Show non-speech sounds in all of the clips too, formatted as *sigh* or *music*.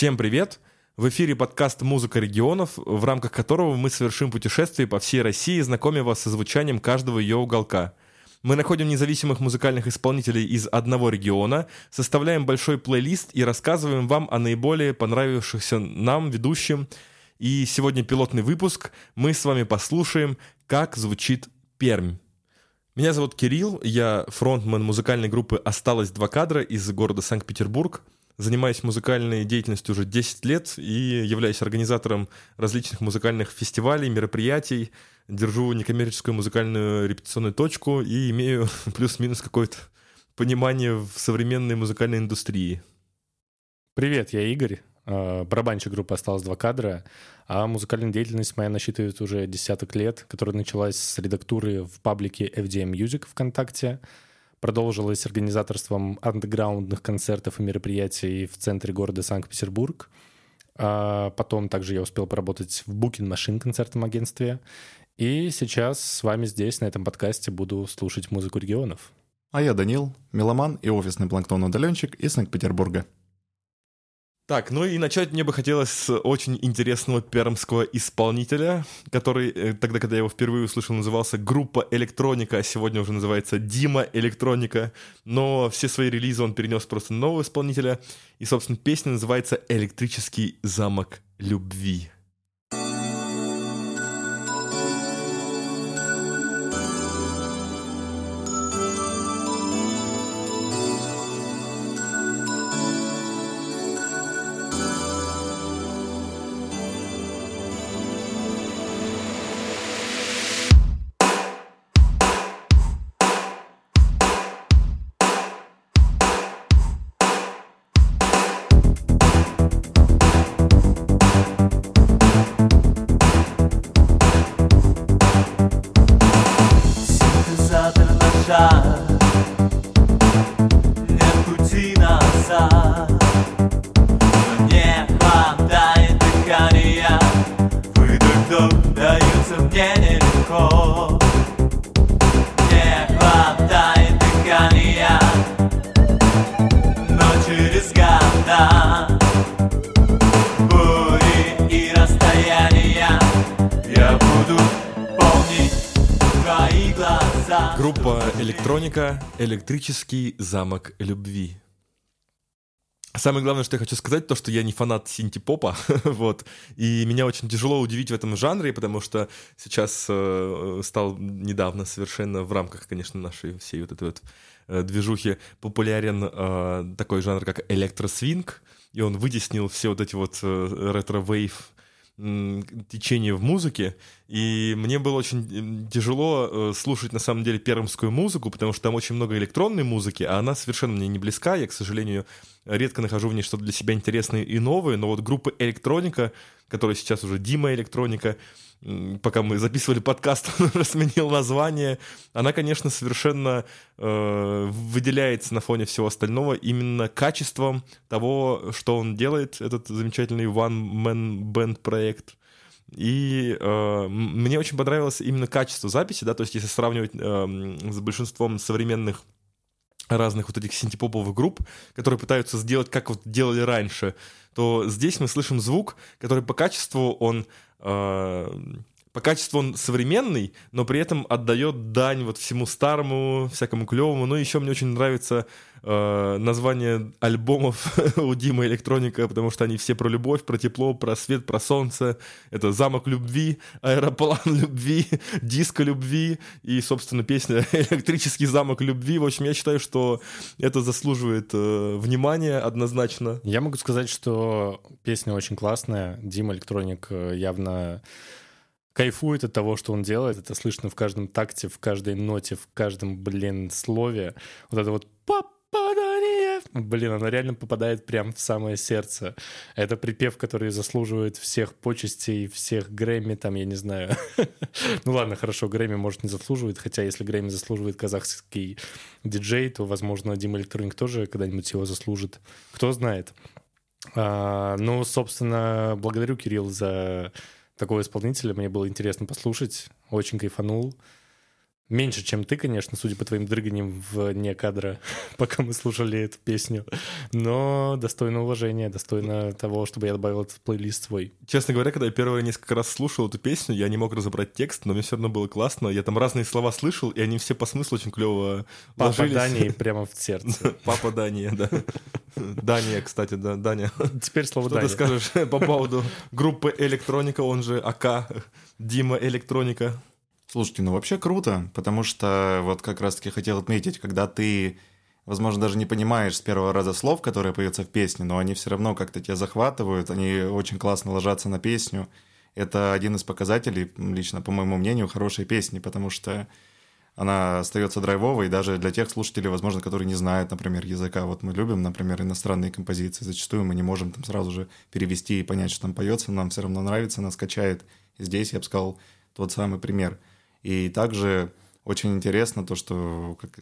Всем привет! В эфире подкаст «Музыка регионов», в рамках которого мы совершим путешествие по всей России, знакомя вас со звучанием каждого ее уголка. Мы находим независимых музыкальных исполнителей из одного региона, составляем большой плейлист и рассказываем вам о наиболее понравившихся нам ведущим. И сегодня пилотный выпуск. Мы с вами послушаем, как звучит Пермь. Меня зовут Кирилл, я фронтмен музыкальной группы «Осталось два кадра» из города Санкт-Петербург – Занимаюсь музыкальной деятельностью уже 10 лет и являюсь организатором различных музыкальных фестивалей, мероприятий, держу некоммерческую музыкальную репетиционную точку и имею *laughs* плюс-минус какое-то понимание в современной музыкальной индустрии. Привет, я Игорь, э, барабанщик группы «Осталось два кадра», а музыкальная деятельность моя насчитывает уже десяток лет, которая началась с редактуры в паблике FDM Music ВКонтакте, продолжилась организаторством андеграундных концертов и мероприятий в центре города Санкт-Петербург. А потом также я успел поработать в Booking Machine концертном агентстве. И сейчас с вами здесь, на этом подкасте, буду слушать музыку регионов. А я Данил, меломан и офисный планктон-удаленщик из Санкт-Петербурга. Так, ну и начать мне бы хотелось с очень интересного пермского исполнителя, который э, тогда, когда я его впервые услышал, назывался «Группа Электроника», а сегодня уже называется «Дима Электроника», но все свои релизы он перенес просто на нового исполнителя, и, собственно, песня называется «Электрический замок любви». Электрический замок любви». Самое главное, что я хочу сказать, то, что я не фанат синти-попа, *laughs* вот, и меня очень тяжело удивить в этом жанре, потому что сейчас э, стал недавно совершенно в рамках, конечно, нашей всей вот этой вот э, движухи популярен э, такой жанр, как электросвинг, и он вытеснил все вот эти вот э, ретро-вейв течение в музыке, и мне было очень тяжело э, слушать на самом деле пермскую музыку, потому что там очень много электронной музыки, а она совершенно мне не близка, я, к сожалению, редко нахожу в ней что-то для себя интересное и новое, но вот группа «Электроника», которая сейчас уже «Дима Электроника», пока мы записывали подкаст, *laughs* он сменил название. Она, конечно, совершенно э, выделяется на фоне всего остального именно качеством того, что он делает, этот замечательный one-man band проект. И э, мне очень понравилось именно качество записи, да, то есть если сравнивать э, с большинством современных разных вот этих синтепоповых групп, которые пытаются сделать, как вот делали раньше, то здесь мы слышим звук, который по качеству он э, по качеству он современный, но при этом отдает дань вот всему старому, всякому клевому. Ну, еще мне очень нравится э, название альбомов *laughs* у Димы Электроника, потому что они все про любовь, про тепло, про свет, про солнце. Это «Замок любви», «Аэроплан любви», «Диско любви» и, собственно, песня *laughs* «Электрический замок любви». В общем, я считаю, что это заслуживает э, внимания однозначно. Я могу сказать, что песня очень классная. Дима Электроник явно кайфует от того, что он делает. Это слышно в каждом такте, в каждой ноте, в каждом, блин, слове. Вот это вот попадание. Блин, она реально попадает прям в самое сердце. Это припев, который заслуживает всех почестей, всех Грэмми, там, я не знаю. *laughs* ну ладно, хорошо, Грэмми, может, не заслуживает, хотя если Грэмми заслуживает казахский диджей, то, возможно, Дима Электроник тоже когда-нибудь его заслужит. Кто знает. А, ну, собственно, благодарю, Кирилл, за такого исполнителя. Мне было интересно послушать. Очень кайфанул. Меньше, чем ты, конечно, судя по твоим дрыганиям вне кадра, *laughs* пока мы слушали эту песню. Но достойно уважения, достойно того, чтобы я добавил этот плейлист свой. Честно говоря, когда я первые несколько раз слушал эту песню, я не мог разобрать текст, но мне все равно было классно. Я там разные слова слышал, и они все по смыслу очень клево Папа Дани *laughs* прямо в сердце. *laughs* Папа Дания, да. Дания, кстати, да, Даня. Теперь слово Что ты скажешь по поводу группы Электроника, он же АК, Дима Электроника? Слушайте, ну вообще круто, потому что вот как раз-таки хотел отметить, когда ты, возможно, даже не понимаешь с первого раза слов, которые поются в песне, но они все равно как-то тебя захватывают, они очень классно ложатся на песню. Это один из показателей, лично по моему мнению, хорошей песни, потому что она остается драйвовой даже для тех слушателей, возможно, которые не знают, например, языка. Вот мы любим, например, иностранные композиции. Зачастую мы не можем там сразу же перевести и понять, что там поется, нам все равно нравится, нас качает. И здесь я бы сказал тот самый пример – и также очень интересно то, что как,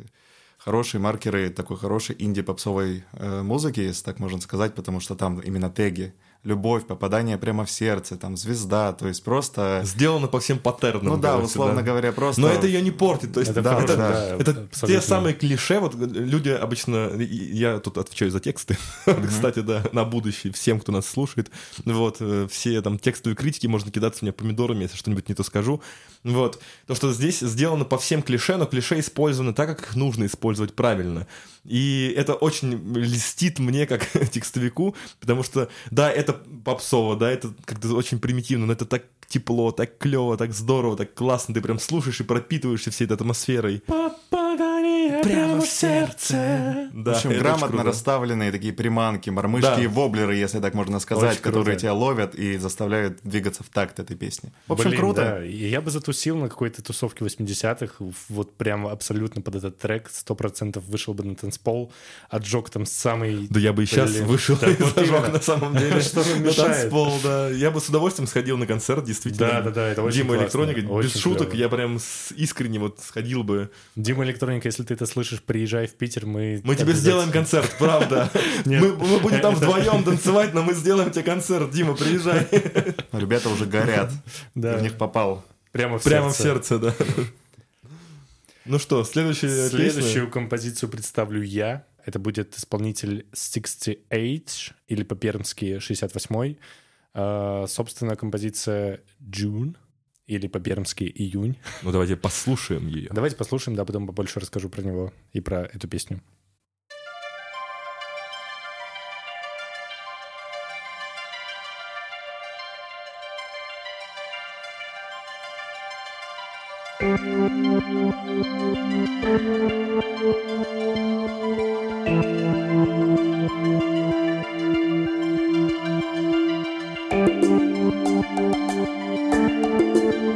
хорошие маркеры такой хорошей инди-попсовой э, музыки, если так можно сказать, потому что там именно теги – любовь, попадание прямо в сердце, там звезда, то есть просто... Сделано по всем паттернам. Ну да, кажется, условно да. говоря, просто... Но это ее не портит, то есть это, да, *laughs* это, да, это те самые клише, вот люди обычно, я тут отвечаю за тексты, mm-hmm. *laughs* кстати, да, на будущее, всем, кто нас слушает, вот, э, все там текстовые критики, можно кидаться мне помидорами, если что-нибудь не то скажу, вот, то, что здесь сделано по всем клише, но клише использованы так, как их нужно использовать правильно, и это очень льстит мне как *laughs* текстовику, потому что, да, это попсово, да, это как-то очень примитивно, но это так тепло, так клево, так здорово, так классно, ты прям слушаешь и пропитываешься всей этой атмосферой. Прямо в сердце. Да, в общем, грамотно расставленные такие приманки, мормышки да. и воблеры, если так можно сказать, очень которые круто. тебя ловят и заставляют двигаться в такт этой песни. В общем, Блин, круто. Да. Я бы затусил на какой-то тусовке 80-х, вот прям абсолютно под этот трек, 100% вышел бы на танцпол, отжег там самый... Да я бы и сейчас Блин. вышел да, и вот зажег на самом деле. Что на танцпол, да. Я бы с удовольствием сходил на концерт, действительно. Да, да, да, это очень Дима классно. Электроника, очень без шуток, клево. я прям искренне вот сходил бы. Дима Электроника, если ты это слышишь, приезжай в Питер, мы... Мы тебе сделаем концерт, правда. *laughs* Мы будем там *laughs* вдвоем танцевать, но мы сделаем тебе концерт. Дима, приезжай. *laughs* Ребята уже горят. Да. в них попал. Прямо в Прямо в сердце, да. Ну что, следующая Следующую песня? композицию представлю я. Это будет исполнитель 68 или по-пермски 68-й. Uh, собственно, композиция June или по-пермски июнь. Ну давайте послушаем ее. Давайте послушаем, да, потом побольше расскажу про него и про эту песню.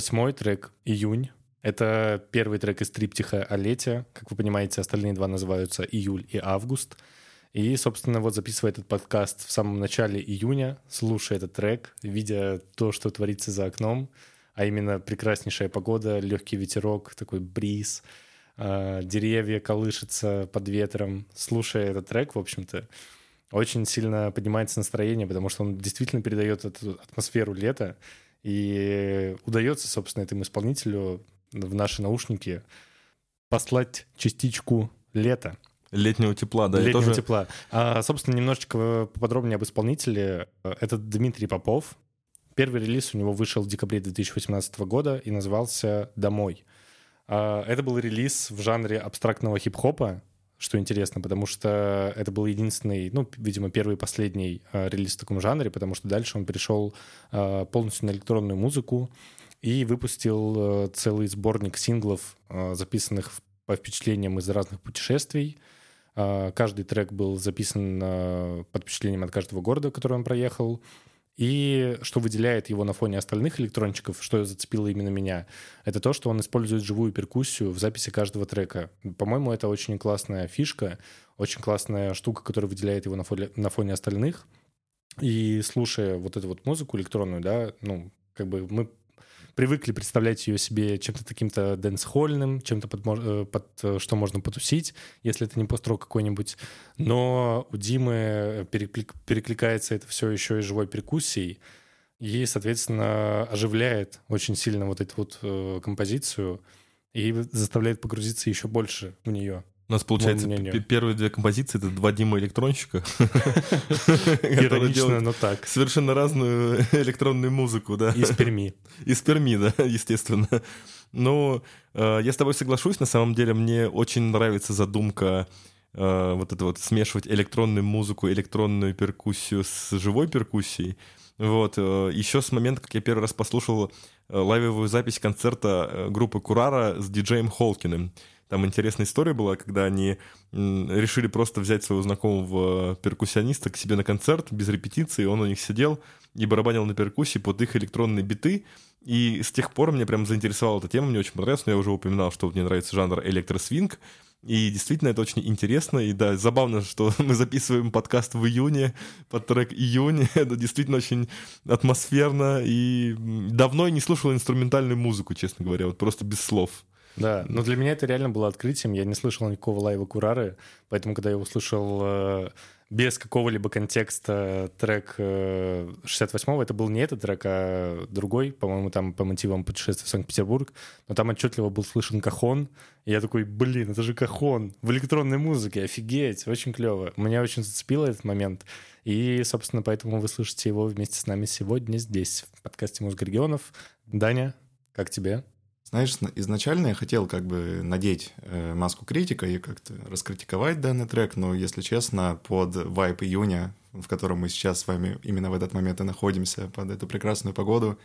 восьмой трек «Июнь». Это первый трек из триптиха о лете. Как вы понимаете, остальные два называются «Июль» и «Август». И, собственно, вот записывая этот подкаст в самом начале июня, слушая этот трек, видя то, что творится за окном, а именно прекраснейшая погода, легкий ветерок, такой бриз, э, деревья колышутся под ветром. Слушая этот трек, в общем-то, очень сильно поднимается настроение, потому что он действительно передает эту атмосферу лета, и удается, собственно, этому исполнителю в наши наушники послать частичку лета. Летнего тепла, да. Летнего тоже... тепла. А, собственно, немножечко поподробнее об исполнителе. Это Дмитрий Попов. Первый релиз у него вышел в декабре 2018 года и назывался «Домой». А, это был релиз в жанре абстрактного хип-хопа, что интересно, потому что это был единственный, ну, видимо, первый и последний э, релиз в таком жанре, потому что дальше он перешел э, полностью на электронную музыку, и выпустил целый сборник синглов, записанных по впечатлениям из разных путешествий. Каждый трек был записан под впечатлением от каждого города, который он проехал. И что выделяет его на фоне остальных электрончиков, что зацепило именно меня, это то, что он использует живую перкуссию в записи каждого трека. По-моему, это очень классная фишка, очень классная штука, которая выделяет его на фоне, на фоне остальных. И слушая вот эту вот музыку электронную, да, ну, как бы мы привыкли представлять ее себе чем-то таким-то дэнс-хольным, чем-то под, э, под э, что можно потусить, если это не построк какой-нибудь. Но у Димы переклик, перекликается это все еще и живой перкуссией, и, соответственно, оживляет очень сильно вот эту вот э, композицию и заставляет погрузиться еще больше в нее. У нас, получается, первые две композиции — это два Дима электронщика. *laughs* Иронично, но так. Совершенно разную *laughs* электронную музыку, да. Из Перми. *laughs* Из Перми, да, естественно. Но э, я с тобой соглашусь, на самом деле мне очень нравится задумка э, вот это вот смешивать электронную музыку, электронную перкуссию с живой перкуссией. Вот. Э, Еще с момента, как я первый раз послушал лайвовую запись концерта группы Курара с диджеем Холкиным. Там интересная история была, когда они решили просто взять своего знакомого перкуссиониста к себе на концерт без репетиции, он у них сидел и барабанил на перкуссии под их электронные биты, и с тех пор мне прям заинтересовала эта тема, мне очень понравилось, но я уже упоминал, что мне нравится жанр электросвинг, и действительно это очень интересно, и да, забавно, что *laughs* мы записываем подкаст в июне под трек «Июнь», *laughs* это действительно очень атмосферно, и давно я не слушал инструментальную музыку, честно говоря, вот просто без слов. Да, но для меня это реально было открытием. Я не слышал никакого лайва Курары, поэтому, когда я услышал э, без какого-либо контекста трек э, 68-го, это был не этот трек, а другой, по-моему, там по мотивам путешествия в Санкт-Петербург, но там отчетливо был слышен кахон, и я такой, блин, это же кахон в электронной музыке, офигеть, очень клево. Меня очень зацепило этот момент, и, собственно, поэтому вы слышите его вместе с нами сегодня здесь, в подкасте «Музыка регионов». Даня, как тебе? Знаешь, изначально я хотел как бы надеть э, маску критика и как-то раскритиковать данный трек, но, если честно, под вайп июня, в котором мы сейчас с вами именно в этот момент и находимся, под эту прекрасную погоду,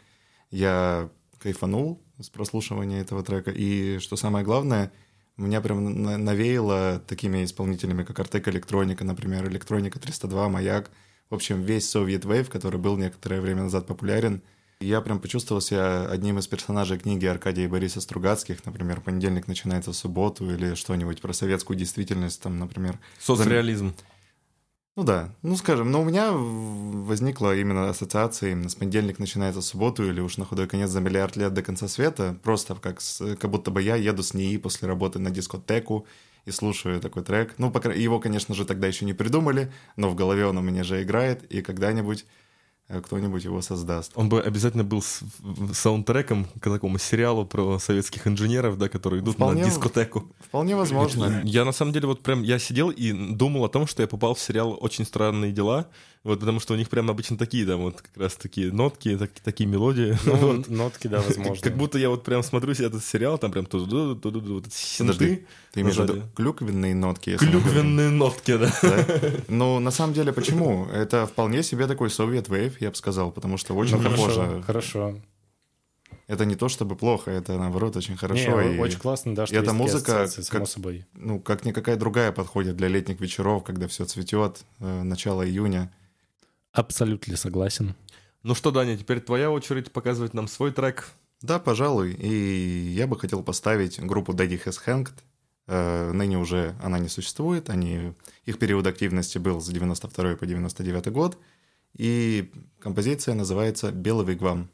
я кайфанул с прослушивания этого трека. И что самое главное, меня прям навеяло такими исполнителями, как Артек Электроника, например, Электроника 302, Маяк. В общем, весь Soviet Wave, который был некоторое время назад популярен — я прям почувствовал себя одним из персонажей книги Аркадия и Бориса Стругацких, например, «Понедельник начинается в субботу» или что-нибудь про советскую действительность, там, например. Соцреализм. Ну да, ну скажем, но у меня возникла именно ассоциация именно с понедельник начинается в субботу или уж на худой конец за миллиард лет до конца света, просто как, с, как будто бы я еду с НИИ после работы на дискотеку и слушаю такой трек. Ну, пока, его, конечно же, тогда еще не придумали, но в голове он у меня же играет, и когда-нибудь кто-нибудь его создаст. Он бы обязательно был с саундтреком к такому сериалу про советских инженеров, да, которые идут вполне, на дискотеку. Вполне возможно. Я на самом деле вот прям, я сидел и думал о том, что я попал в сериал «Очень странные дела», вот потому что у них прям обычно такие, да, вот как раз такие нотки, так, такие мелодии. Ну, *laughs* вот. нотки, да, возможно. Как, как будто я вот прям смотрю себе этот сериал, там прям тут тут тут вот синты. Ты имеешь в виду клюквенные нотки? Клюквенные нотки, да. да. Ну, на самом деле, почему? Это вполне себе такой Soviet Wave, я бы сказал, потому что очень ну, похоже. Хорошо, Это не то чтобы плохо, это наоборот очень хорошо. Не, и очень классно, да, что эта музыка, как, собой. ну, как никакая другая подходит для летних вечеров, когда все цветет, э, начало июня. Абсолютно согласен. Ну что, Даня, теперь твоя очередь показывать нам свой трек. Да, пожалуй. И я бы хотел поставить группу Daddy Has Hanged. Э, ныне уже она не существует. Они, их период активности был с 92 по 99 год. И композиция называется «Белый вигвам».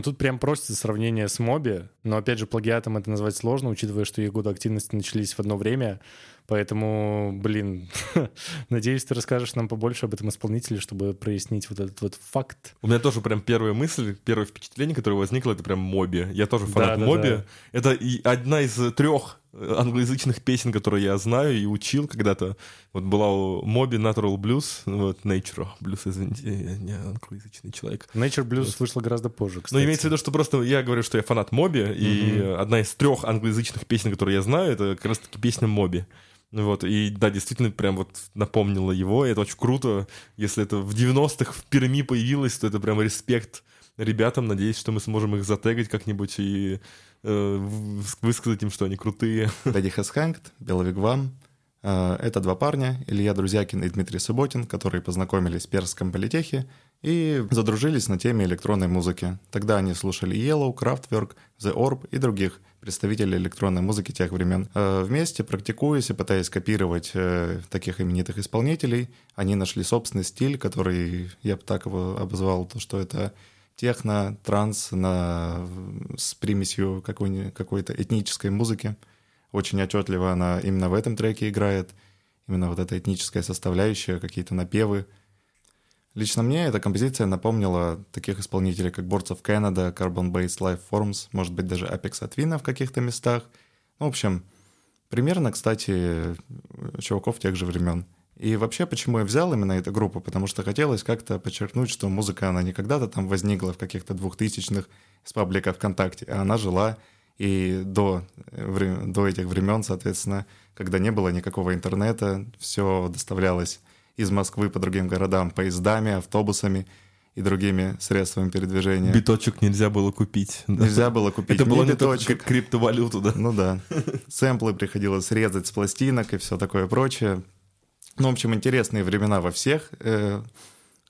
Блин, ну тут прям просится сравнение с Моби, но опять же плагиатом это назвать сложно, учитывая, что их годы активности начались в одно время. Поэтому, блин, *laughs* надеюсь, ты расскажешь нам побольше об этом исполнителе, чтобы прояснить вот этот вот факт. У меня тоже прям первая мысль, первое впечатление, которое возникло, это прям Моби. Я тоже фанат Да, да, Моби. да. Это и одна из трех англоязычных песен, которые я знаю и учил когда-то. Вот была у Моби Natural Blues, вот Nature Blues, извините, я не англоязычный человек. Nature Blues вышла гораздо позже, кстати. Но имеется виду, что просто я говорю, что я фанат Моби, и одна из трех англоязычных песен, которые я знаю, это как раз-таки песня Моби. Вот, и да, действительно, прям вот напомнила его, и это очень круто. Если это в 90-х в Перми появилось, то это прям респект ребятам. Надеюсь, что мы сможем их затегать как-нибудь и э, высказать им, что они крутые. *laughs* Дэдди Белый Вигвам. Э, Это два парня, Илья Друзякин и Дмитрий Субботин, которые познакомились в Перском политехе и задружились на теме электронной музыки. Тогда они слушали Yellow, Kraftwerk, The Orb и других представителей электронной музыки тех времен. Э, Вместе, практикуясь и пытаясь копировать э, таких именитых исполнителей, они нашли собственный стиль, который, я бы так его обозвал, то, что это техно, транс на, с примесью какой- какой-то этнической музыки. Очень отчетливо она именно в этом треке играет. Именно вот эта этническая составляющая, какие-то напевы. Лично мне эта композиция напомнила таких исполнителей, как Boards of Canada, Carbon Based Life Forms, может быть, даже Apex Twin в каких-то местах. Ну, в общем, примерно, кстати, чуваков тех же времен. И вообще, почему я взял именно эту группу? Потому что хотелось как-то подчеркнуть, что музыка, она не когда-то там возникла в каких-то двухтысячных с паблика ВКонтакте, а она жила и до, до этих времен, соответственно, когда не было никакого интернета, все доставлялось из Москвы по другим городам поездами, автобусами и другими средствами передвижения. Биточек нельзя было купить. да. Нельзя было купить Это было не только биточек. как криптовалюту, да. Ну да. *laughs* Сэмплы приходилось резать с пластинок и все такое прочее. Ну, в общем, интересные времена во всех э,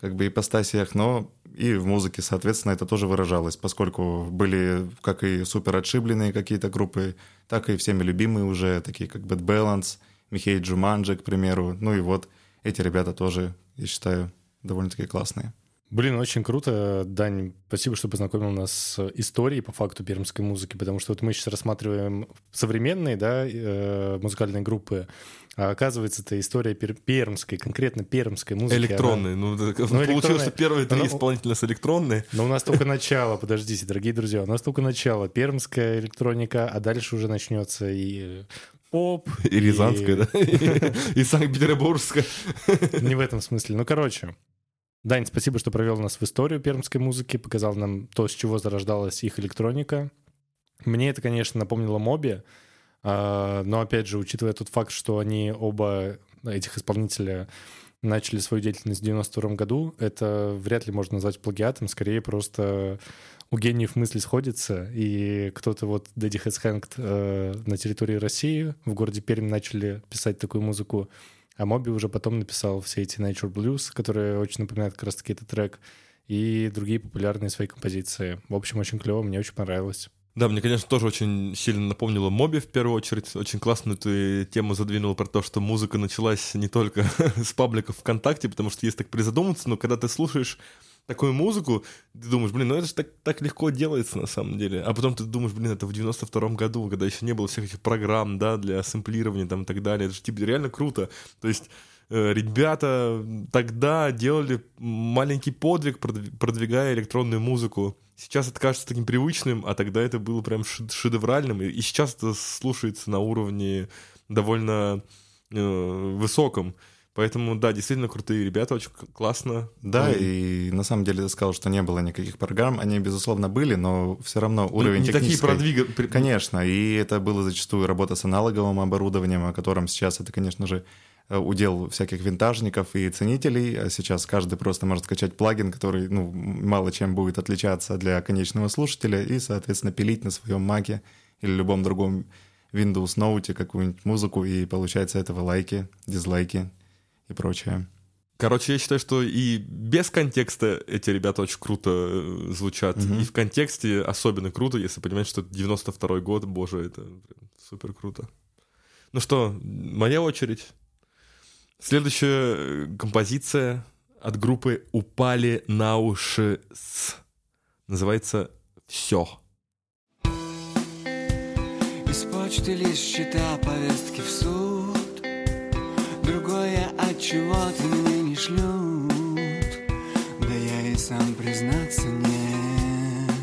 как бы ипостасиях, но и в музыке, соответственно, это тоже выражалось, поскольку были как и супер отшибленные какие-то группы, так и всеми любимые уже, такие как Bad Balance, Михей Джуманджи, к примеру. Ну и вот эти ребята тоже, я считаю, довольно-таки классные. Блин, очень круто, Дань. Спасибо, что познакомил нас с историей по факту пермской музыки, потому что вот мы сейчас рассматриваем современные, да, э, музыкальные группы, а оказывается, это история пер- пермской, конкретно пермской музыки. она- Электронные. Ну, так получилось, что первые три Ну, исполнителя с электронные. Но у нас только начало, подождите, дорогие друзья, у нас только начало. Пермская электроника, а дальше уже начнется и поп. И Рязанская, да? *laughs* И Санкт-Петербургская. Не в этом смысле. Ну, короче. Дань, спасибо, что провел нас в историю пермской музыки, показал нам то, с чего зарождалась их электроника. Мне это, конечно, напомнило Моби, а, но, опять же, учитывая тот факт, что они оба, этих исполнителя, начали свою деятельность в 92 году, это вряд ли можно назвать плагиатом, скорее просто у гениев мысли сходятся, и кто-то вот Дэдди Has э, на территории России, в городе Пермь начали писать такую музыку, а Моби уже потом написал все эти Nature Blues, которые очень напоминают как раз-таки этот трек, и другие популярные свои композиции. В общем, очень клево, мне очень понравилось. Да, мне, конечно, тоже очень сильно напомнило Моби в первую очередь. Очень классно ты тему задвинул про то, что музыка началась не только *laughs* с пабликов ВКонтакте, потому что если так призадуматься, но когда ты слушаешь такую музыку, ты думаешь, блин, ну это же так, так легко делается на самом деле. А потом ты думаешь, блин, это в 92-м году, когда еще не было всех этих программ, да, для сэмплирования там и так далее. Это же типа реально круто. То есть э, ребята тогда делали маленький подвиг, продв- продвигая электронную музыку. Сейчас это кажется таким привычным, а тогда это было прям шед- шедевральным. И и сейчас это слушается на уровне довольно э, высоком. Поэтому, да, действительно крутые ребята, очень классно. Да, Ну, и на самом деле ты сказал, что не было никаких программ. Они, безусловно, были, но все равно ну, уровень не такие технической- продвига... при- Конечно, и это было зачастую работа с аналоговым оборудованием, о котором сейчас это, конечно же, э, удел всяких винтажников и ценителей. А сейчас каждый просто может скачать плагин, который ну, мало чем будет отличаться для конечного слушателя, и, соответственно, пилить на своем маке или любом другом Windows Note какую-нибудь музыку, и получается этого лайки, дизлайки и прочее. Короче, я считаю, что и без контекста эти ребята очень круто э, звучат. Мгм. И в контексте особенно круто, если понимать, что это 92-й год. Боже, это прям супер круто. Ну что, моя очередь. Следующая э, композиция, от группы «Упали на уши с». Называется «Все». Из почты лишь счета повестки в суд Другое от чего-то мне не шлют. Да я и сам признаться нет.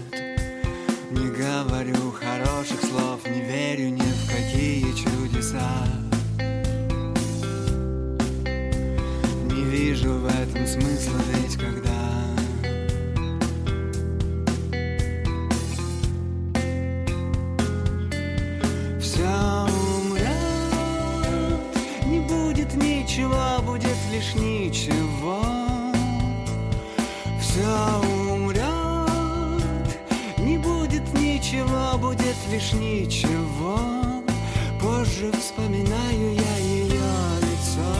Не говорю хороших слов, не верю ни в какие чудеса. Не вижу в этом смысла, ведь когда ничего, будет лишь ничего. Все умрет, не будет ничего, будет лишь ничего. Позже вспоминаю я ее лицо.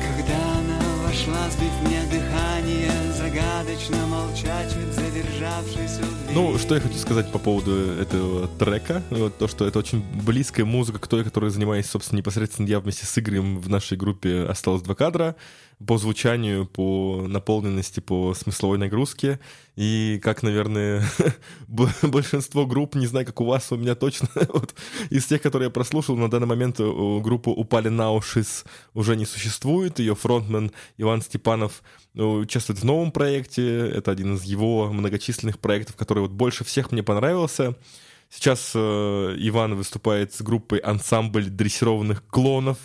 Когда она вошла, сбив мне дыхание, загадочно Ну, что я хочу сказать по поводу этого трека. Вот то, что это очень близкая музыка к той, которой занимаюсь, собственно, непосредственно я вместе с Игорем в нашей группе «Осталось два кадра» по звучанию, по наполненности, по смысловой нагрузке. И как, наверное, *laughs* большинство групп, не знаю, как у вас, у меня точно, *laughs* вот, из тех, которые я прослушал, на данный момент э, группа «Упали на уши» уже не существует. Ее фронтмен Иван Степанов э, участвует в новом проекте. Это один из его многочисленных проектов, который вот больше всех мне понравился. Сейчас э, Иван выступает с группой «Ансамбль дрессированных клонов»,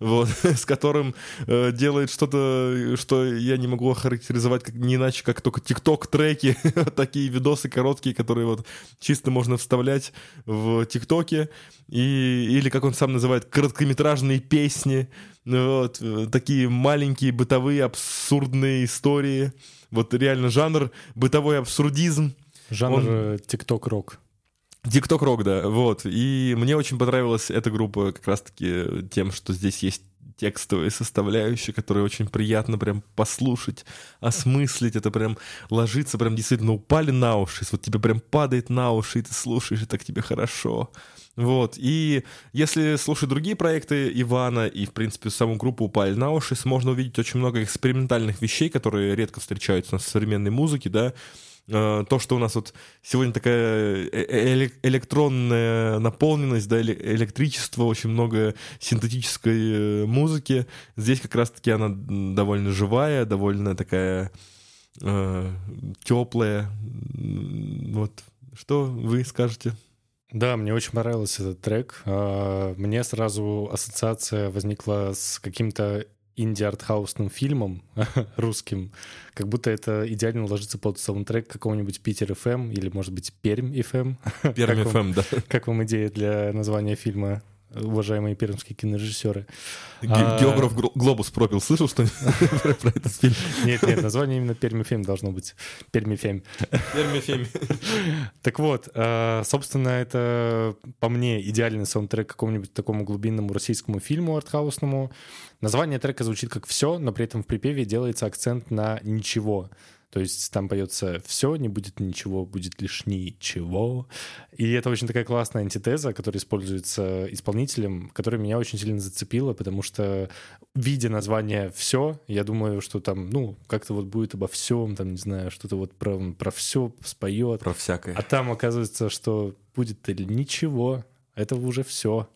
вот, *laughs* с которым э, делает что-то, что я не могу охарактеризовать как, не иначе, как только тикток-треки, *laughs* такие видосы короткие, которые вот чисто можно вставлять в тиктоке, и, или, как он сам называет, короткометражные песни, вот, э, такие маленькие бытовые абсурдные истории, вот реально жанр бытовой абсурдизм, Жанр э, тикток-рок. Тикток Рок, да, вот. И мне очень понравилась эта группа как раз-таки тем, что здесь есть текстовые составляющие, которые очень приятно прям послушать, осмыслить. Это прям ложится, прям действительно упали на уши. Вот тебе прям падает на уши, и ты слушаешь, и так тебе хорошо. Вот. И если слушать другие проекты Ивана и, в принципе, саму группу «Упали на уши», можно увидеть очень много экспериментальных вещей, которые редко встречаются на современной музыке, да, то, что у нас вот сегодня такая э- э- эле- электронная наполненность, да, эле- электричество, очень много синтетической э, музыки. Здесь как раз-таки она довольно живая, довольно такая э, теплая. Вот. Что вы скажете? Да, мне очень понравился этот трек. А, Мне сразу ассоциация возникла с каким-то инди-артхаусным фильмом *laughs* русским, как будто это идеально ложится под саундтрек какого-нибудь Питер FM или, может быть, Пермь FM. *laughs* Первый Как вам- ФМ, да. *laughs* Как вам идея для названия фильма, уважаемые пермские кинорежиссеры? Ге- А- Географ Глобус пропил. Слышал что *laughs* про этот фильм? Нет, нет, название именно Пермь FM должно быть. Первый фильм. Так вот, э, собственно, это, по мне, идеальный саундтрек к какому-нибудь такому глубинному российскому фильму артхаусному. Название трека звучит как «все», но при этом в припеве делается акцент на «ничего». То есть там поется «все», не будет ничего, будет лишь ничего. И это очень такая классная антитеза, которая используется исполнителем, которая меня очень сильно зацепила, потому что, видя название «все», я думаю, что там, ну, как-то вот будет обо всем, там, не знаю, что-то вот про, про все споет. Про всякое. А там оказывается, что будет или ничего. Это уже все.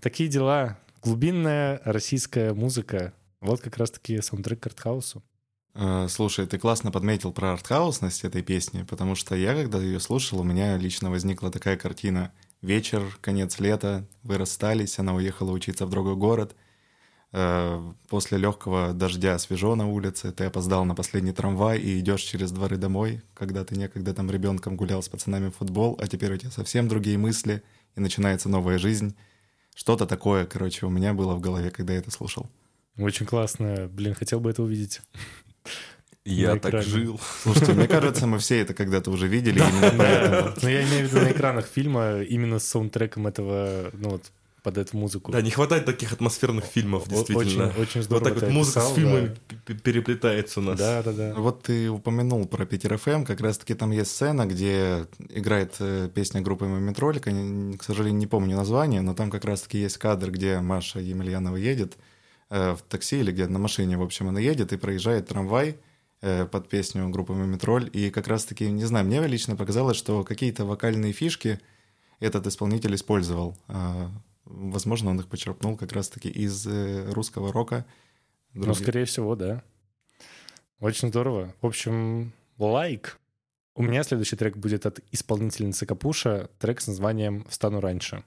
Такие дела. Глубинная российская музыка. Вот как раз-таки саундтрек к артхаусу. Э, Слушай, ты классно подметил про артхаусность этой песни, потому что я, когда ее слушал, у меня лично возникла такая картина. Вечер, конец лета, вы расстались, она уехала учиться в другой город. Э, После легкого дождя свежо на улице, ты опоздал на последний трамвай и идешь через дворы домой, когда ты некогда там ребенком гулял с пацанами в футбол, а теперь у тебя совсем другие мысли, и начинается новая жизнь. Что-то такое, короче, у меня было в голове, когда я это слушал. Очень классно. Блин, хотел бы это увидеть. Я на так экране. жил. Слушайте, мне кажется, мы все это когда-то уже видели. Но я имею в виду на экранах фильма именно с саундтреком этого, ну вот, под эту музыку. Да, не хватает таких атмосферных фильмов, действительно. Очень, очень Вот здорово так вот музыка с описал, фильмами п- переплетается у нас. Да, да, да. Вот ты упомянул про Питер ФМ, как раз-таки там есть сцена, где играет э, песня группы Мумитролика, Не- к сожалению, не помню название, но там как раз-таки есть кадр, где Маша Емельянова едет в такси или где-то на машине, в общем, она едет и проезжает трамвай э, под песню группы Мумитроль. И как раз-таки, не знаю, мне лично показалось, что какие-то вокальные фишки этот исполнитель использовал. Э, возможно, он их почерпнул как раз-таки из э, русского рока. Ну, скорее всего, да. Очень здорово. В общем, лайк. У меня следующий трек будет от исполнительницы Капуша, трек с названием «Встану раньше».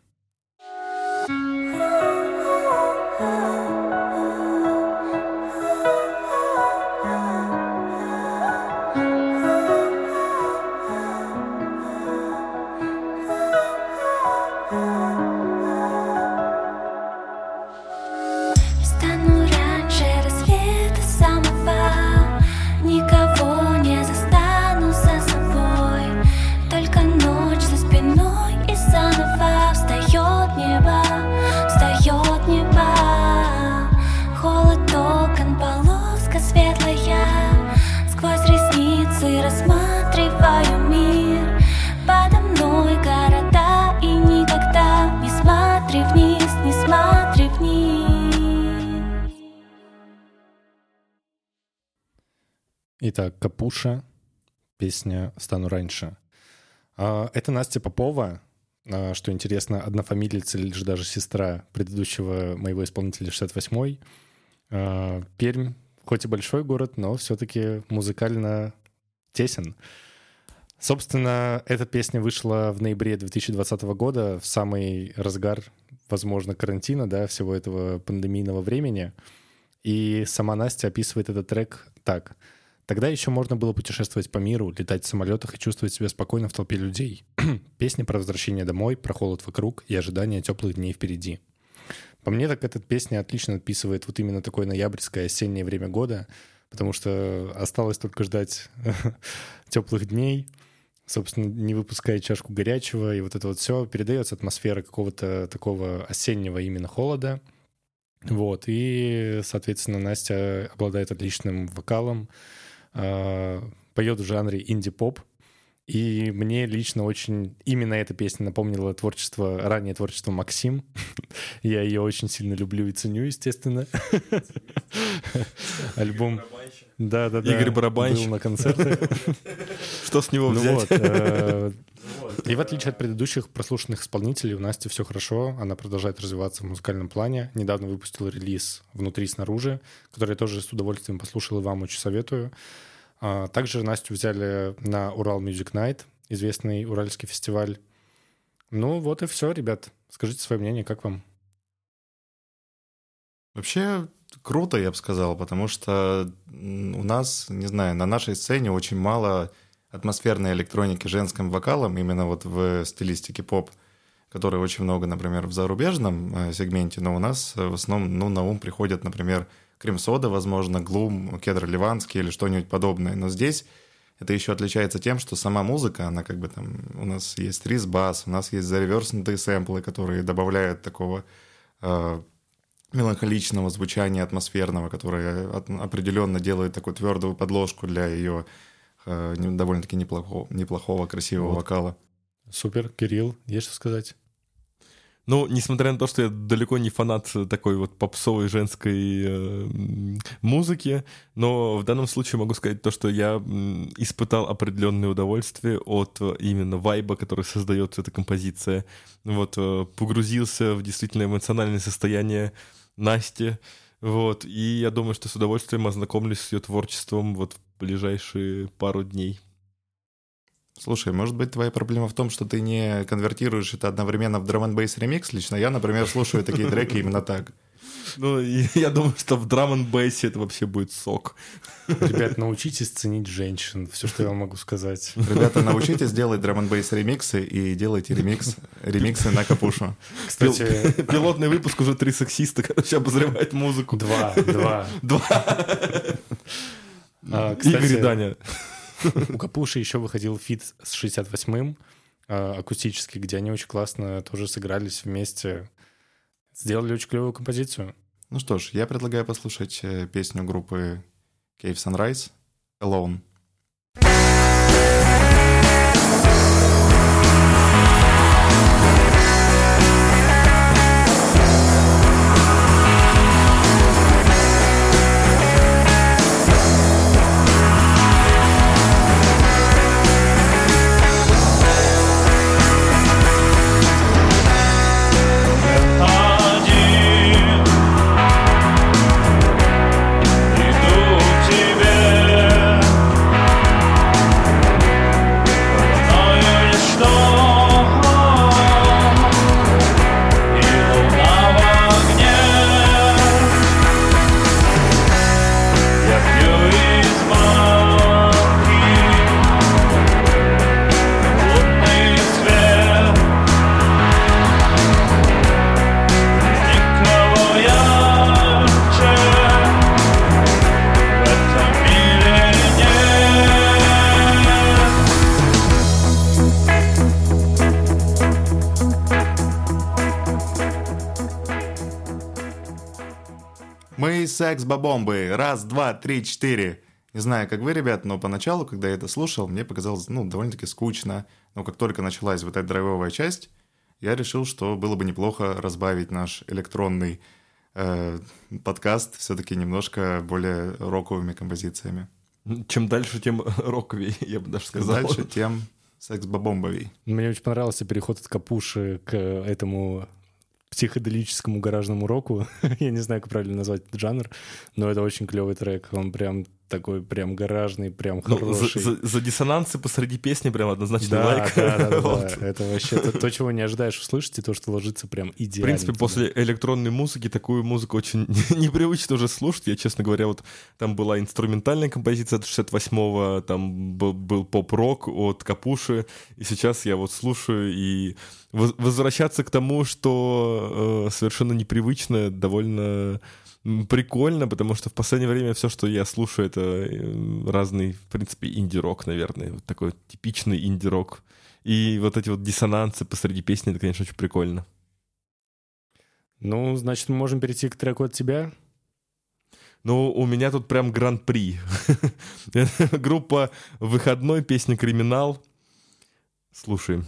Итак, Капуша, песня «Стану раньше». А, Это Настя Попова, а, что интересно, однофамилица или же даже сестра предыдущего моего исполнителя 68-й. А, Пермь, хоть и большой город, но все-таки музыкально тесен. Собственно, эта песня вышла в ноябре 2020 года, в самый разгар, возможно, карантина, да, всего этого пандемийного времени. И сама Настя описывает этот трек так. Тогда еще можно было путешествовать по миру, летать в самолетах и чувствовать себя спокойно в толпе людей. *clears throat* Песня про возвращение домой, про холод вокруг и ожидание теплых дней впереди. По мне, так эта песня отлично описывает вот именно такое ноябрьское осеннее время года, потому что осталось только ждать *laughs* теплых дней, собственно, не выпуская чашку горячего, и вот это вот все передается атмосфера какого-то такого осеннего именно холода. Вот, и, соответственно, Настя обладает отличным вокалом, поет в жанре инди-поп, и мне лично очень именно эта песня напомнила творчество, раннее творчество Максим. *laughs* Я ее очень сильно люблю и ценю, естественно. *laughs* Альбом... Да, да, да. Игорь Барабанщик. Был на концертах. *laughs* Что с него Ну взять? И в отличие от предыдущих прослушанных исполнителей, у Насти все хорошо. Она продолжает развиваться в музыкальном плане. Недавно выпустила релиз «Внутри и снаружи», который я тоже с удовольствием послушал и вам очень советую. А, Также Настю взяли на Урал Music Night, известный уральский фестиваль. Ну вот и все, ребят. Скажите свое мнение, как вам? Вообще круто, я бы сказал, потому что у нас, не знаю, на нашей сцене очень мало атмосферной электроники женским вокалом, именно вот в стилистике поп, которой очень много, например, в зарубежном э, сегменте, но у нас э, в основном ну, на ум приходят, например, Крем-сода, возможно, Глум, Кедр Ливанский или что-нибудь подобное. Но здесь это еще отличается тем, что сама музыка, она как бы там... У нас есть рис-бас, у нас есть зареверснутые сэмплы, которые добавляют такого э, меланхоличного звучания атмосферного, которое от- определенно делает такую твердую подложку для ее довольно-таки неплохого, неплохого красивого Вот. вокала. Супер, Кирилл, есть что сказать? Ну, несмотря на то, что я далеко не фанат такой вот попсовой женской э, музыки, но в данном случае могу сказать то, что я испытал определенное удовольствие от э, именно вайба, который создает эта композиция. Вот, э, погрузился в действительно эмоциональное состояние Насти, вот, и я думаю, что с удовольствием ознакомлюсь с ее творчеством вот в ближайшие пару дней. Слушай, может быть, твоя проблема в том, что ты не конвертируешь это одновременно в драм н бейс ремикс? Лично я, например, слушаю такие *laughs* треки именно так. Ну, *laughs* я думаю, что в драм н бейсе это вообще будет сок. Ребят, научитесь ценить женщин. Все, что я вам могу сказать. Ребята, научитесь делать драм н бейс ремиксы и делайте ремикс, ремиксы на капушу. Кстати, *laughs* Пилотный выпуск уже три сексиста, короче, обозревает музыку. два, два. *laughs* Два. А, Игорь и Кстати, Даня. у Капуши еще выходил фит с 68-м а, акустический, где они очень классно тоже сыгрались вместе. Сделали очень клевую композицию. Ну что ж, я предлагаю послушать э, песню группы Cave Sunrise «Alone». Мои секс-бомбы. Раз, два, три, четыре. Не знаю, как вы, ребят, но поначалу, когда я это слушал, мне показалось, ну, довольно-таки скучно. Но как только началась вот эта драйвовая часть, я решил, что было бы неплохо разбавить наш электронный э, подкаст все-таки немножко более роковыми композициями. Чем дальше, тем *laughs* роковей, я бы даже Чем сказал. дальше, тем секс-бомбовей. Мне очень понравился переход от капуши к этому психоделическому гаражному року. *laughs* Я не знаю, как правильно назвать этот жанр, но это очень клевый трек. Он прям такой прям гаражный, прям Ну, за, хороший. за- за диссонансы посреди песни прям однозначно Да, лайк. да, да, да, *laughs* Вот. да. Это вообще то, то, чего не ожидаешь услышать, и то, что ложится прям В идеально. принципе, туда. после электронной музыки такую музыку очень *laughs* непривычно уже слушать. Я, честно говоря, вот там была инструментальная композиция от 68-го, там был, был поп-рок от Капуши, и сейчас я вот слушаю и воз- возвращаться к тому, что э, совершенно непривычно, довольно прикольно, потому что в последнее время все, что я слушаю, это э, разный, в принципе, инди-рок, наверное, вот такой типичный инди-рок. И вот эти вот диссонансы посреди песни, это, конечно, очень прикольно. Ну, значит, мы можем перейти к треку от тебя. Ну, у меня тут прям гран-при. *laughs* Группа «Выходной», песня «Криминал». Слушаем.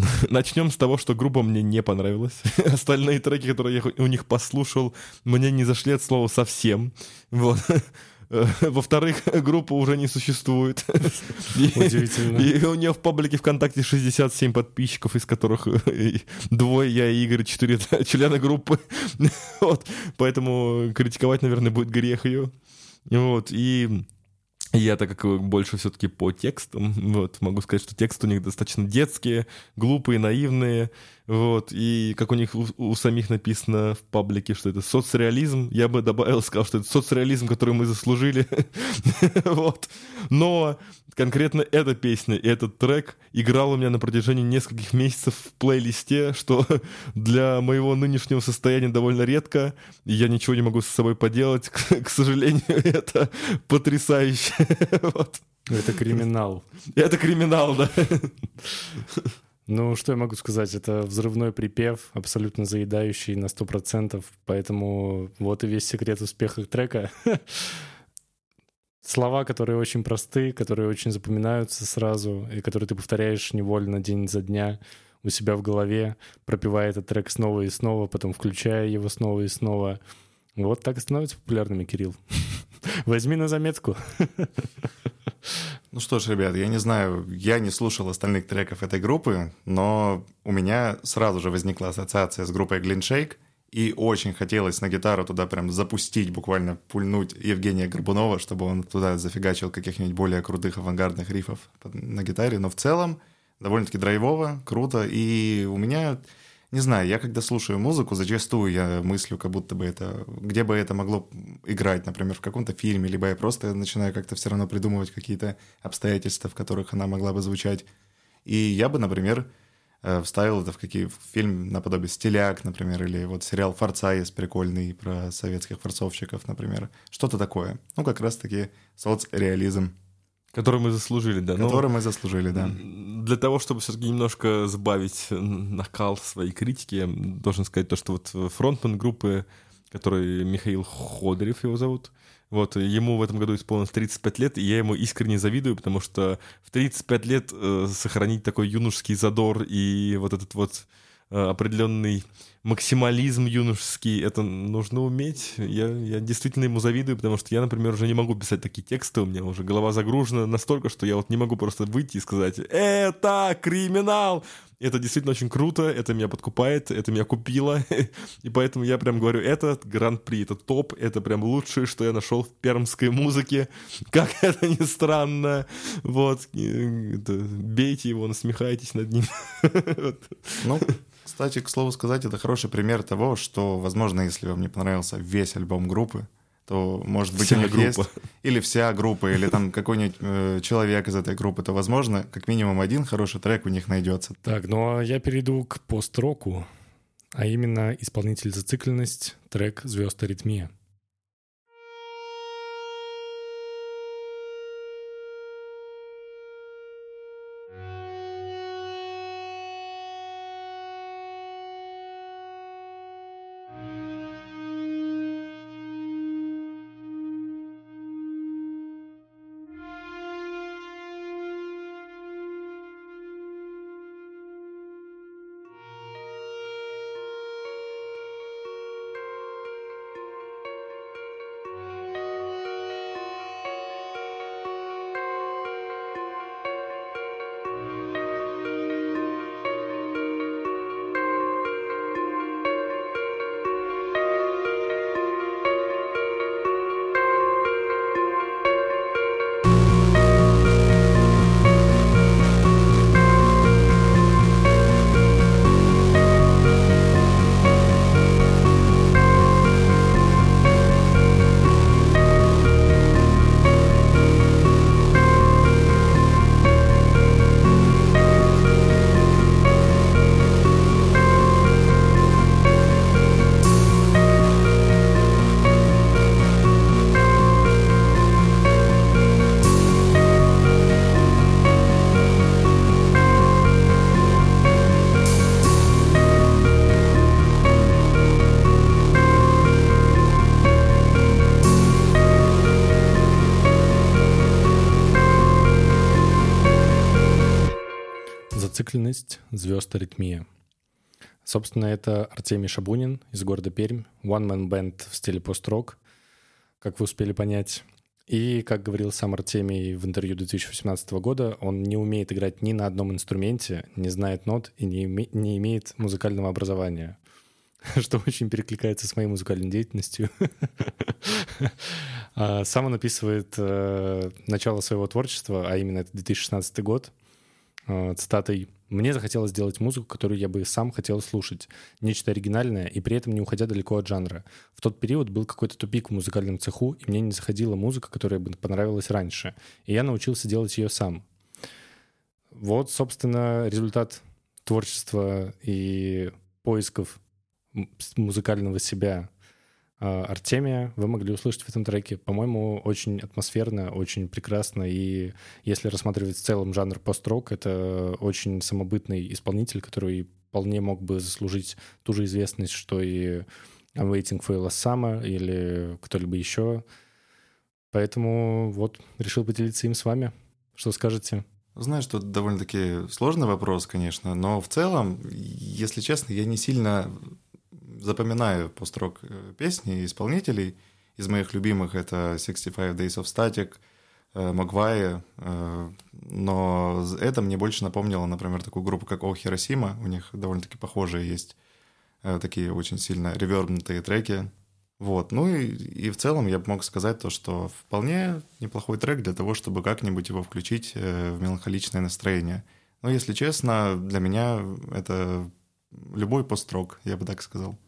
*laughs* начнем с того, что группа мне не понравилась. *laughs* Остальные треки, которые я у них послушал, мне не зашли от слова совсем. Вот. *laughs* Во-вторых, группа уже не существует. Удивительно. И у нее в паблике ВКонтакте 67 подписчиков, из которых э, двое я и Игорь, четыре члена группы. Вот. Поэтому критиковать, наверное, будет грех ее. Вот. И я, так как больше все-таки по текстам, вот, могу сказать, что тексты у них достаточно детские, глупые, наивные, вот, и как у них у, у самих написано в паблике, что это соцреализм, я бы добавил, сказал, что это соцреализм, который мы заслужили, *laughs* вот, но конкретно эта песня и этот трек играл у меня на протяжении нескольких месяцев в плейлисте, что *laughs* для моего нынешнего состояния довольно редко, я ничего не могу с собой поделать, *laughs* к, к сожалению, это потрясающе, вот. Это криминал. Это криминал, да. Ну, что я могу сказать? Это взрывной припев, абсолютно заедающий на 100%, поэтому вот и весь секрет успеха трека. *laughs* Слова, которые очень просты, которые очень запоминаются сразу, и которые ты повторяешь невольно день за дня у себя в голове, пропевая этот трек снова и снова, потом включая его снова и снова. Вот так и становятся популярными, Кирилл. *laughs* Возьми на заметку. *laughs* Ну что ж, ребят, я не знаю, я не слушал остальных треков этой группы, но у меня сразу же возникла ассоциация с группой Shake, и очень хотелось на гитару туда прям запустить, буквально пульнуть Евгения Горбунова, чтобы он туда зафигачил каких-нибудь более крутых авангардных рифов на гитаре, но в целом довольно-таки драйвово, круто, и у меня, не знаю, я когда слушаю музыку, зачастую я мыслю, как будто бы это, где бы это могло играть, например, в каком-то фильме, либо я просто начинаю как-то все равно придумывать какие-то обстоятельства, в которых она могла бы звучать. И я бы, например, э, вставил это в какие в фильм наподобие «Стиляк», например, или вот сериал «Форца» есть прикольный про советских форцовщиков, например. Что-то такое. Ну, как раз-таки соцреализм, Который мы заслужили, да. Ну, который мы заслужили, да. Для того, чтобы все-таки немножко сбавить накал своей критики, я должен сказать то, что вот фронтмен группы, который Михаил Ходорев его зовут, вот, ему в этом году исполнилось 35 лет, и я ему искренне завидую, потому что в 35 лет э, сохранить такой юношеский задор и вот этот вот э, определенный максимализм юношеский, это нужно уметь. Я, я действительно ему завидую, потому что я, например, уже не могу писать такие тексты, у меня уже голова загружена настолько, что я вот не могу просто выйти и сказать «Это криминал!» Это действительно очень круто, это меня подкупает, это меня купило, *laughs* и поэтому я прям говорю, это гран-при, это топ, это прям лучшее, что я нашел в пермской музыке, *laughs* как это ни странно, вот, это, бейте его, насмехайтесь над ним. *laughs* Ну, кстати, к слову сказать, это хороший пример того, что, возможно, если вам не понравился весь альбом группы, то, может быть, Вся у них группа. есть, или вся группа, или там *laughs* какой-нибудь э, человек из этой группы, то, возможно, как минимум один хороший трек у них найдется. Так, ну а я перейду к пост-року, а именно исполнитель зацикленность, трек «Звезд аритмия». Зацикленность звезд аритмия. Собственно, это Артемий Шабунин из города Пермь, one-man band в стиле пост-рок, как вы успели понять. И, как говорил сам Артемий в интервью 2018 года, он не умеет играть ни на одном инструменте, не знает нот и не, име- не имеет музыкального образования. *laughs* Что очень перекликается с моей музыкальной деятельностью. *laughs* А, Сам он описывает э, начало своего творчества, а именно это 2016 год, э, цитатой «Мне захотелось сделать музыку, которую я бы сам хотел слушать. Нечто оригинальное и при этом не уходя далеко от жанра. В тот период был какой-то тупик в музыкальном цеху, и мне не заходила музыка, которая бы понравилась раньше. И я научился делать ее сам. Вот, собственно, результат творчества и поисков музыкального себя Артемия вы могли услышать в этом треке. По-моему, очень атмосферно, очень прекрасно. И если рассматривать в целом жанр пост-рок, это очень самобытный исполнитель, который вполне мог бы заслужить ту же известность, что и I'm Waiting for Last Summer или кто-либо еще. Поэтому вот, решил поделиться им с вами. Что скажете? Знаешь, тут довольно-таки сложный вопрос, конечно, но в целом, если честно, я не сильно запоминаю пост-рок э, песни исполнителей. Из моих любимых это 65 Days of Static, э, Магвай, э, но это мне больше напомнило, например, такую группу, как О Хиросима. У них довольно-таки похожие есть такие очень сильно ревербнутые треки. Вот, ну и, и в целом я бы мог сказать то, что вполне неплохой трек для того, чтобы как-нибудь его включить в меланхоличное настроение. Но, если честно, для меня это любой пост-рок, я бы так сказал.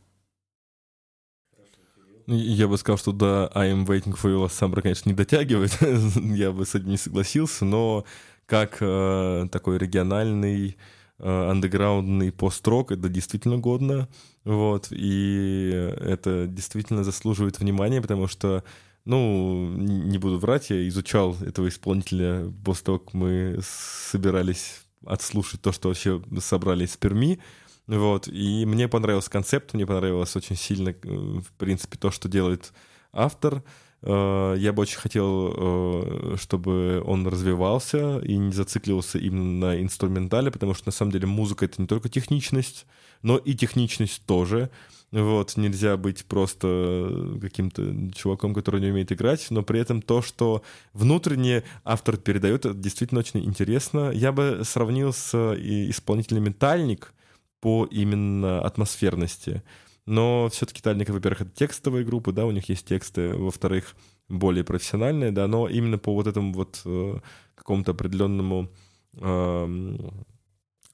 Я бы сказал, что до I'm Waiting for You Summer, конечно, не дотягивает. *laughs* Я бы с этим не согласился, но как э, такой региональный э, андеграундный пост-рок, это действительно годно. Вот, и это действительно заслуживает внимания, потому что, ну, не буду врать, я изучал этого исполнителя после того, как мы собирались отслушать то, что вообще собрали из Перми. Вот, и мне понравился концепт, мне понравилось очень сильно, э, в принципе, то, что делает автор. Э, Я бы очень хотел, э, чтобы он развивался и не зациклился именно на инструментале, потому что на самом деле музыка это не только техничность, но и техничность тоже. Вот, нельзя быть просто каким-то чуваком, который не умеет играть, но при этом то, что внутренне автор передает, это действительно очень интересно. Я бы сравнил с исполнителем Метальник по именно атмосферности. Но все-таки Тальник, во-первых, это текстовые группы, да, у них есть тексты, во-вторых, более профессиональные, да, но именно по вот этому вот э, какому-то определенному эм,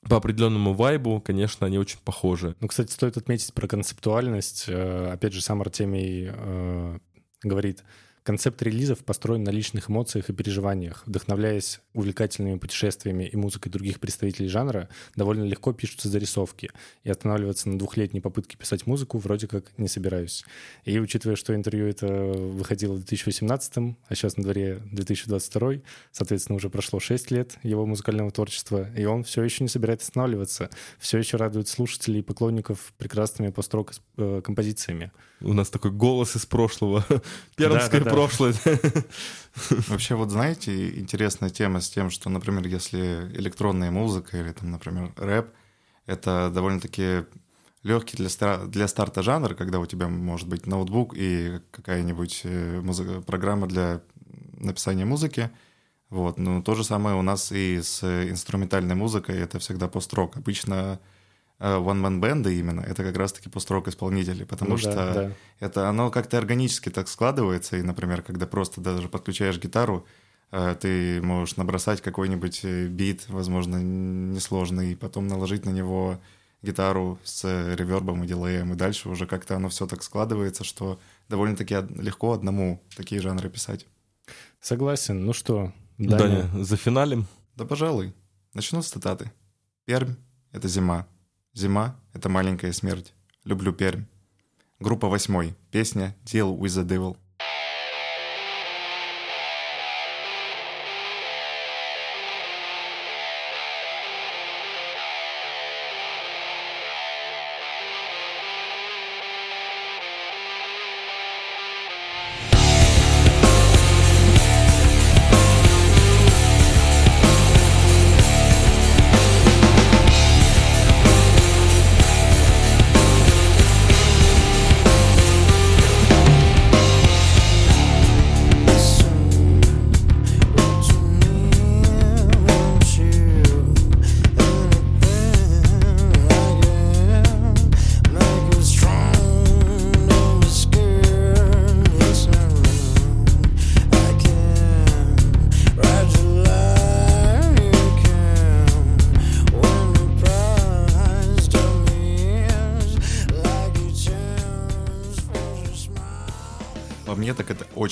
по определенному вайбу, конечно, они очень похожи. Ну, кстати, стоит отметить про концептуальность. Э, Опять же, сам Артемий э, говорит, концепт релизов построен на личных эмоциях и переживаниях. Вдохновляясь увлекательными путешествиями и музыкой других представителей жанра, довольно легко пишутся зарисовки. И останавливаться на двухлетней попытке писать музыку вроде как не собираюсь. И учитывая, что интервью это выходило в 2018, а сейчас на дворе 2022, соответственно, уже прошло 6 лет его музыкального творчества, и он все еще не собирается останавливаться, все еще радует слушателей и поклонников прекрасными построк э, композициями. У нас такой голос из прошлого, *laughs* пермское Да-да-да. Прошлое. *laughs* Вообще, вот знаете, интересная тема с тем, что, например, если электронная музыка или, там, например, рэп, это довольно-таки легкий для, ста- для старта жанр, когда у тебя может быть ноутбук и какая-нибудь э, музыка- программа для написания музыки. Вот. Ну, то же самое у нас и с инструментальной музыкой, это всегда пост-рок. Обычно э, one-man бенды именно, это как раз-таки пост-рок исполнители, потому Ну что да, да. это оно как-то органически так складывается, и, например, когда просто даже подключаешь гитару, э, ты можешь набросать какой-нибудь э, бит, возможно, несложный, и потом наложить на него гитару с ревербом и дилеем, и дальше уже как-то оно все так складывается, что довольно-таки легко одному такие жанры писать. Согласен. Ну что, Даня, Даня, за финалем. Да, пожалуй. Начну с цитаты. Пермь — это зима. Зима — это маленькая смерть. Люблю Пермь. Группа восьмой. Песня «Deal with the Devil».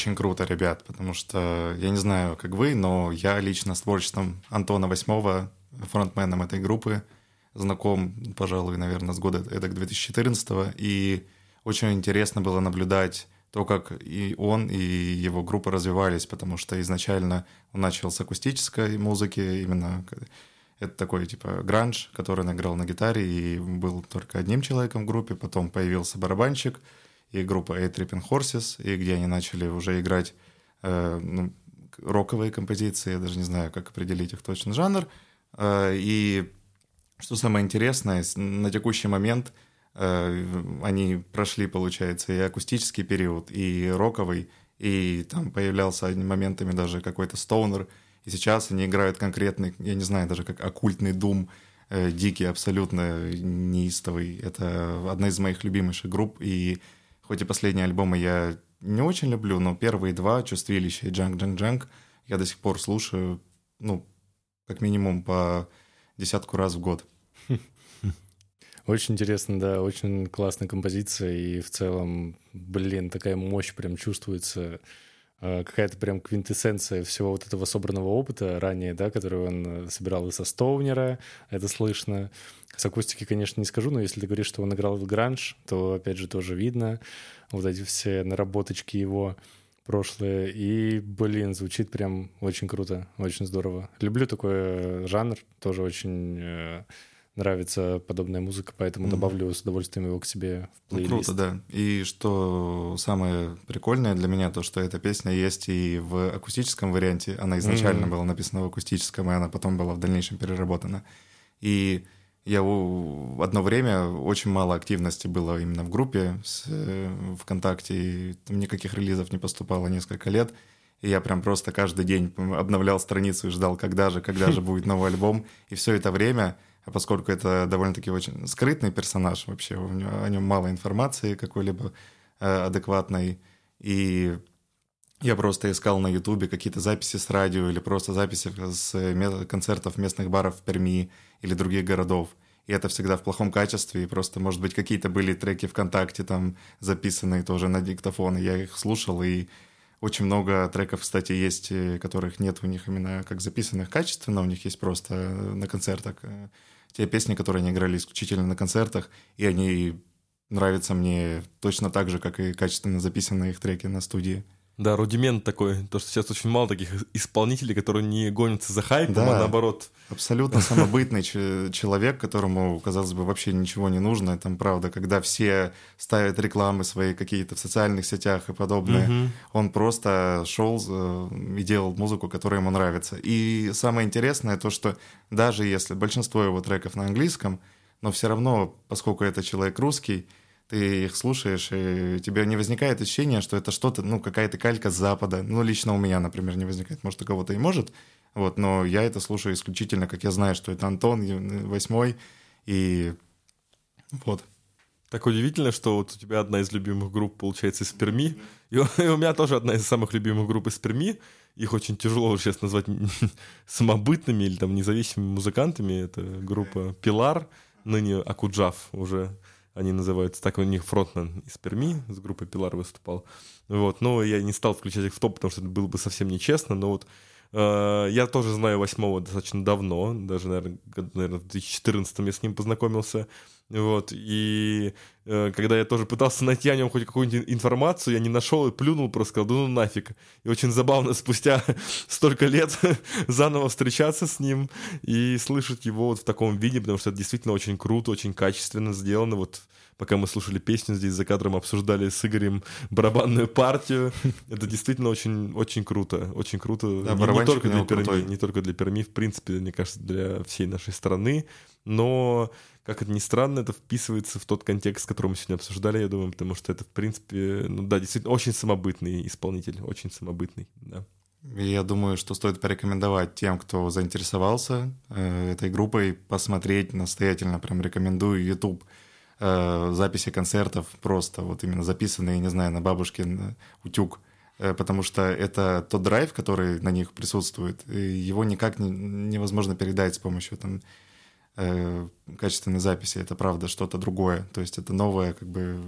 Очень круто, ребят, потому что я не знаю, как вы, но я лично с творчеством Антона Восьмого, фронтменом этой группы, знаком, пожалуй, наверное, с года это 2014 и очень интересно было наблюдать то, как и он, и его группа развивались, потому что изначально он начал с акустической музыки, именно это такой типа гранж, который он играл на гитаре и был только одним человеком в группе, потом появился барабанщик, и группа A Tripping Horses, и где они начали уже играть э, ну, роковые композиции, я даже не знаю, как определить их точно жанр. Э, и что самое интересное, на текущий момент э, они прошли, получается, и акустический период, и роковый, и там появлялся моментами даже какой-то стоунер, и сейчас они играют конкретный, я не знаю, даже как оккультный дум, э, дикий, абсолютно неистовый. Это одна из моих любимейших групп, и хоть и последние альбомы я не очень люблю, но первые два, «Чувствилище» и «Джанк, Джанк, Джанк», я до сих пор слушаю, ну, как минимум по десятку раз в год. *laughs* Очень интересно, да, очень классная композиция, и в целом, блин, такая мощь прям чувствуется, какая-то прям квинтэссенция всего вот этого собранного опыта ранее, да, который он э, собирал и со Стоунера, это слышно. С акустики, конечно, не скажу, но если ты говоришь, что он играл в гранж, то, опять же, тоже видно вот эти все наработочки его прошлое. И, блин, звучит прям очень круто, очень здорово. Люблю такой э, жанр, тоже очень э, нравится подобная музыка, поэтому Мгм. добавлю с удовольствием его к себе в Ну, плейлист. круто, да. И что самое прикольное для меня, то, что эта песня есть и в акустическом варианте. Она изначально Мгм. была написана в акустическом, и она потом была в дальнейшем переработана. И я у- одно время очень мало активности было именно в группе с, э, ВКонтакте, и там никаких релизов не поступало несколько лет. И я прям просто каждый день обновлял страницу и ждал, когда же, когда же *laughs* будет новый альбом. И все это время, поскольку это довольно-таки очень скрытный персонаж вообще, у него- о нем мало информации какой-либо э, адекватной, и я просто искал на Ютубе какие-то записи с радио или просто записи с концертов местных баров в Перми или других городов. И это всегда в плохом качестве, и просто, может быть, какие-то были треки ВКонтакте там записанные тоже на диктофон, и я их слушал, и очень много треков, кстати, есть, э, которых нет у них именно как записанных качественно, у них есть просто э, на концертах те песни, которые они играли исключительно на концертах, и они нравятся мне точно так же, как и качественно записанные их треки на студии. Да, рудимент такой, то, что сейчас очень мало таких исполнителей, которые не гонятся за хайпом, Да. а наоборот. Абсолютно самобытный че- человек, которому, казалось бы, вообще ничего не нужно. Там, правда, когда все ставят рекламы свои какие-то в социальных сетях и подобное, он просто шел и делал музыку, которая ему нравится. И самое интересное то, что даже если большинство его треков на английском, но все равно, поскольку это человек русский, ты их слушаешь, и у тебя не возникает ощущения, что это что-то, ну, какая-то калька с Запада. Ну, лично у меня, например, не возникает. Может, у кого-то и может, вот, но я это слушаю исключительно, как я знаю, что это Антон, э, восьмой, и вот. Так удивительно, что вот у тебя одна из любимых групп, получается, из Перми. И у, меня тоже одна из самых любимых групп из Перми. Их очень тяжело сейчас назвать *laughs* самобытными или там независимыми музыкантами. Это группа Пилар, ныне Акуджав уже они называются. Так у них фронтмен из Перми с группой Пилар выступал. Вот. Но я не стал включать их в топ, потому что это было бы совсем нечестно. Но вот я тоже знаю восьмого достаточно давно, даже, наверное, в 2014 я с ним познакомился. Вот, и э, когда я тоже пытался найти о нем хоть какую-нибудь информацию, я не нашел и плюнул, просто сказал, да ну нафиг. И очень забавно *laughs* спустя столько лет *laughs* заново встречаться с ним и слышать его вот в таком виде, потому что это действительно очень круто, очень качественно сделано. Вот пока мы слушали песню здесь за кадром, обсуждали с Игорем барабанную партию. Это действительно очень, очень круто, очень круто. Да, не, не только для Перми, крутой. не только для Перми, в принципе, мне кажется, для всей нашей страны. Но, как это ни странно, это вписывается в тот контекст, который мы сегодня обсуждали, я думаю, потому что это, в принципе, ну да, действительно, очень самобытный исполнитель, очень самобытный, да. Я думаю, что стоит порекомендовать тем, кто заинтересовался э, этой группой, посмотреть настоятельно, прям рекомендую YouTube э, записи концертов, просто вот именно записанные, не знаю, на бабушкин э, утюг, Э, потому что это тот драйв, который на них присутствует, и его никак не- невозможно передать с помощью там качественной записи, это правда что-то другое, то есть это новое, как бы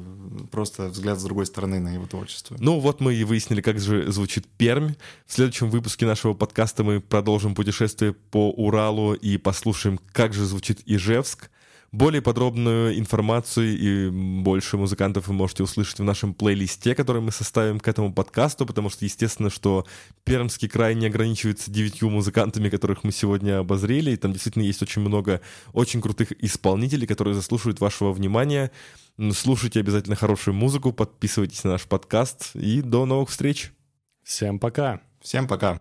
просто взгляд с другой стороны на его творчество. Ну вот мы и выяснили, как же звучит Пермь. В следующем выпуске нашего подкаста мы продолжим путешествие по Уралу и послушаем, как же звучит Ижевск. Более подробную информацию и больше музыкантов вы можете услышать в нашем плейлисте, который мы составим к этому подкасту, потому что, естественно, что Пермский край не ограничивается девятью музыкантами, которых мы сегодня обозрели, и там действительно есть очень много очень крутых исполнителей, которые заслуживают вашего внимания. Слушайте обязательно хорошую музыку, подписывайтесь на наш подкаст и до новых встреч. Всем пока! Всем пока!